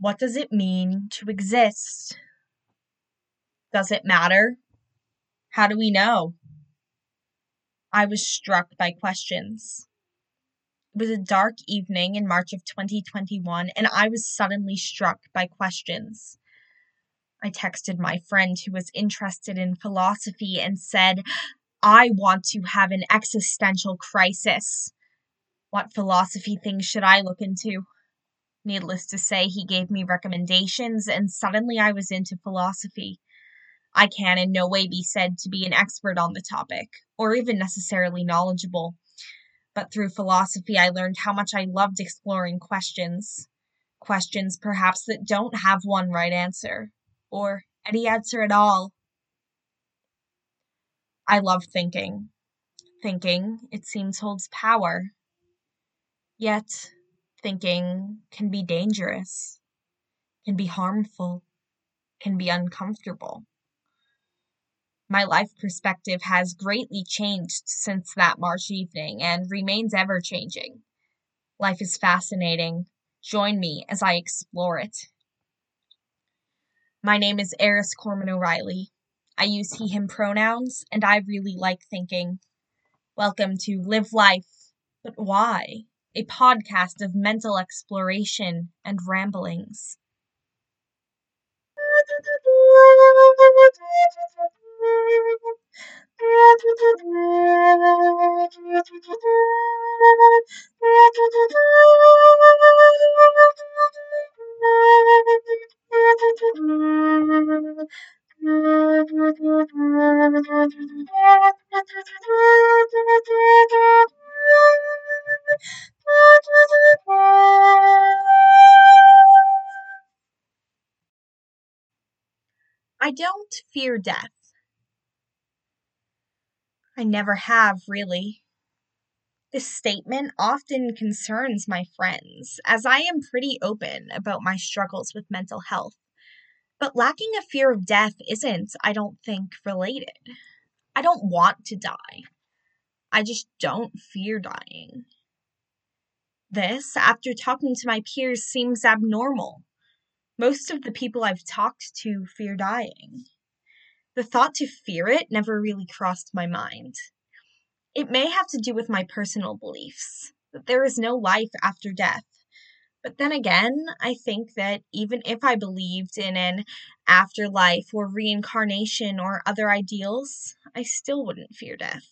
What does it mean to exist? Does it matter? How do we know? I was struck by questions. It was a dark evening in March of 2021, and I was suddenly struck by questions. I texted my friend who was interested in philosophy and said, I want to have an existential crisis. What philosophy things should I look into? Needless to say, he gave me recommendations, and suddenly I was into philosophy. I can in no way be said to be an expert on the topic, or even necessarily knowledgeable. But through philosophy, I learned how much I loved exploring questions. Questions, perhaps, that don't have one right answer, or any answer at all. I love thinking. Thinking, it seems, holds power. Yet, thinking can be dangerous, can be harmful, can be uncomfortable. My life perspective has greatly changed since that March evening and remains ever changing. Life is fascinating. Join me as I explore it. My name is Eris Corman O'Reilly. I use he, him pronouns, and I really like thinking. Welcome to Live Life, but why? A podcast of mental exploration and ramblings. I don't fear death. I never have, really. This statement often concerns my friends, as I am pretty open about my struggles with mental health. But lacking a fear of death isn't, I don't think, related. I don't want to die. I just don't fear dying. This, after talking to my peers, seems abnormal. Most of the people I've talked to fear dying. The thought to fear it never really crossed my mind. It may have to do with my personal beliefs that there is no life after death. But then again, I think that even if I believed in an afterlife or reincarnation or other ideals, I still wouldn't fear death.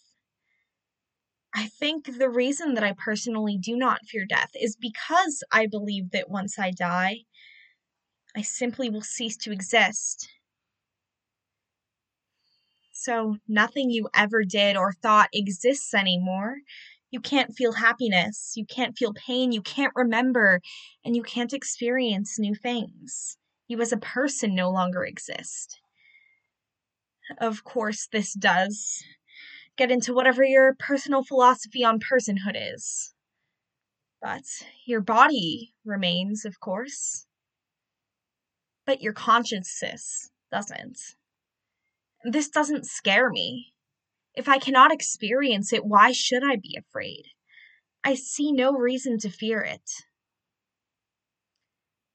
I think the reason that I personally do not fear death is because I believe that once I die, I simply will cease to exist. So nothing you ever did or thought exists anymore. You can't feel happiness, you can't feel pain, you can't remember, and you can't experience new things. You as a person no longer exist. Of course, this does get into whatever your personal philosophy on personhood is. But your body remains, of course but your consciousness doesn't. This doesn't scare me. If I cannot experience it, why should I be afraid? I see no reason to fear it.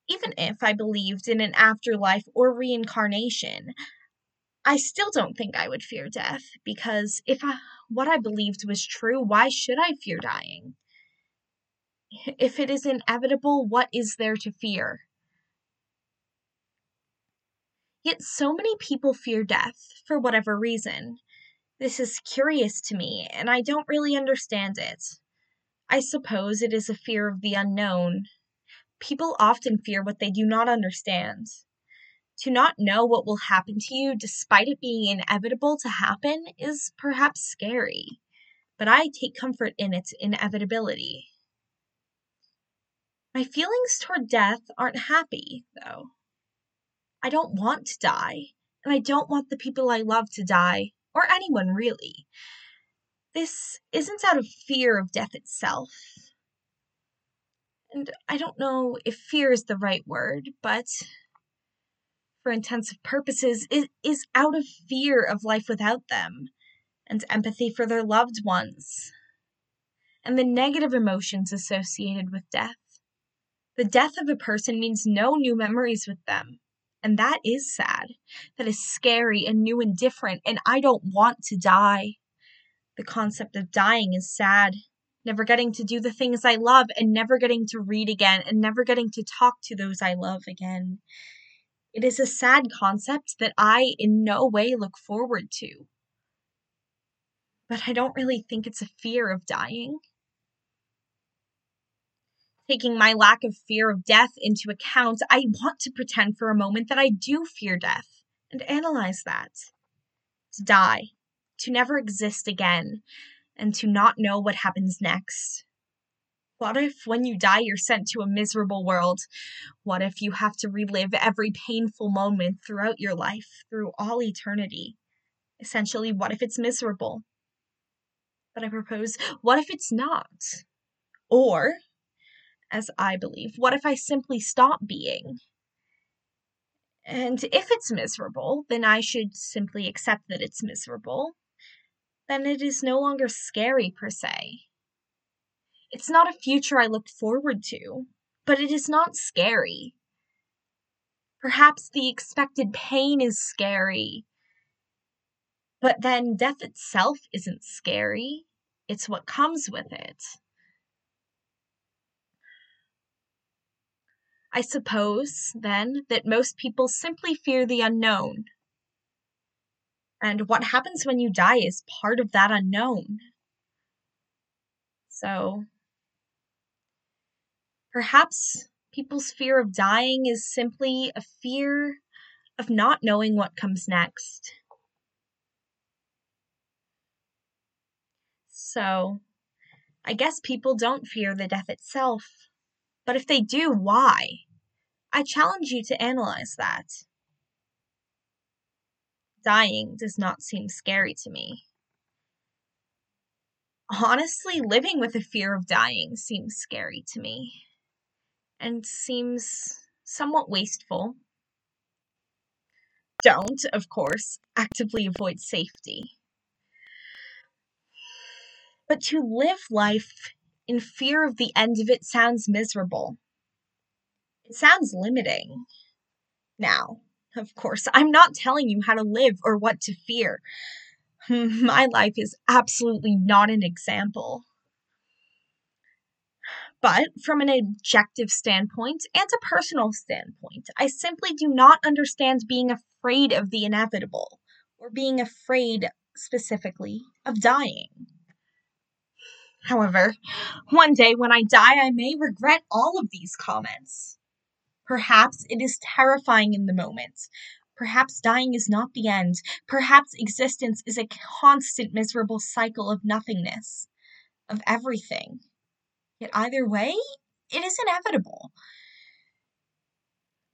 Even if I believed in an afterlife or reincarnation, I still don't think I would fear death because if I, what I believed was true, why should I fear dying? If it is inevitable, what is there to fear? Yet so many people fear death for whatever reason. This is curious to me, and I don't really understand it. I suppose it is a fear of the unknown. People often fear what they do not understand. To not know what will happen to you despite it being inevitable to happen is perhaps scary, but I take comfort in its inevitability. My feelings toward death aren't happy, though. I don't want to die, and I don't want the people I love to die, or anyone really. This isn't out of fear of death itself. And I don't know if fear is the right word, but for intensive purposes, is out of fear of life without them, and empathy for their loved ones, and the negative emotions associated with death. The death of a person means no new memories with them. And that is sad. That is scary and new and different, and I don't want to die. The concept of dying is sad. Never getting to do the things I love, and never getting to read again, and never getting to talk to those I love again. It is a sad concept that I in no way look forward to. But I don't really think it's a fear of dying. Taking my lack of fear of death into account, I want to pretend for a moment that I do fear death and analyze that. To die, to never exist again, and to not know what happens next. What if, when you die, you're sent to a miserable world? What if you have to relive every painful moment throughout your life, through all eternity? Essentially, what if it's miserable? But I propose, what if it's not? Or, as I believe, what if I simply stop being? And if it's miserable, then I should simply accept that it's miserable. Then it is no longer scary per se. It's not a future I look forward to, but it is not scary. Perhaps the expected pain is scary, but then death itself isn't scary, it's what comes with it. I suppose, then, that most people simply fear the unknown. And what happens when you die is part of that unknown. So, Perhaps people's fear of dying is simply a fear of not knowing what comes next. So, I guess people don't fear the death itself. But if they do, why? I challenge you to analyze that. Dying does not seem scary to me. Honestly, living with a fear of dying seems scary to me and seems somewhat wasteful. Don't, of course, actively avoid safety. But to live life in fear of the end of it sounds miserable. It sounds limiting. Now, of course, I'm not telling you how to live or what to fear. My life is absolutely not an example. But from an objective standpoint and a personal standpoint, I simply do not understand being afraid of the inevitable or being afraid specifically of dying. However, one day when I die, I may regret all of these comments. Perhaps it is terrifying in the moment. Perhaps dying is not the end. Perhaps existence is a constant miserable cycle of nothingness, of everything. Yet either way, it is inevitable.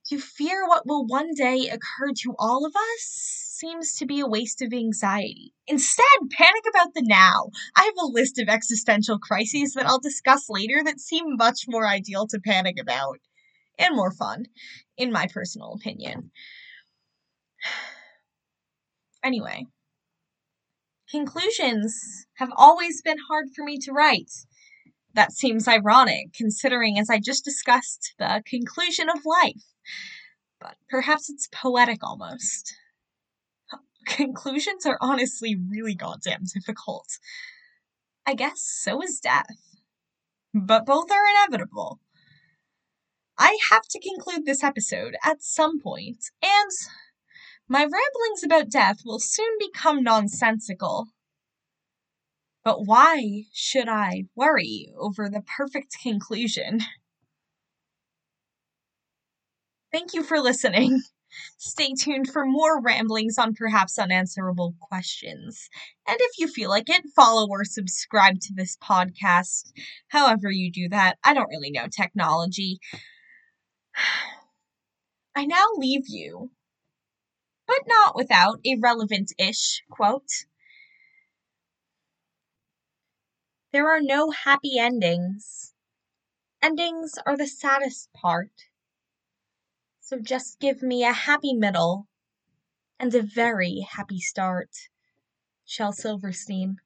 To fear what will one day occur to all of us seems to be a waste of anxiety. Instead, panic about the now. I have a list of existential crises that I'll discuss later that seem much more ideal to panic about and more fun, in my personal opinion. Anyway, conclusions have always been hard for me to write. That seems ironic, considering, as I just discussed, the conclusion of life. But perhaps it's poetic almost. Conclusions are honestly really goddamn difficult. I guess so is death. But both are inevitable. I have to conclude this episode at some point, and my ramblings about death will soon become nonsensical. But why should I worry over the perfect conclusion? Thank you for listening. Stay tuned for more ramblings on perhaps unanswerable questions. And if you feel like it, follow or subscribe to this podcast. However, you do that, I don't really know technology. I now leave you, but not without a relevant ish quote. There are no happy endings. Endings are the saddest part. So just give me a happy middle and a very happy start. Shel Silverstein.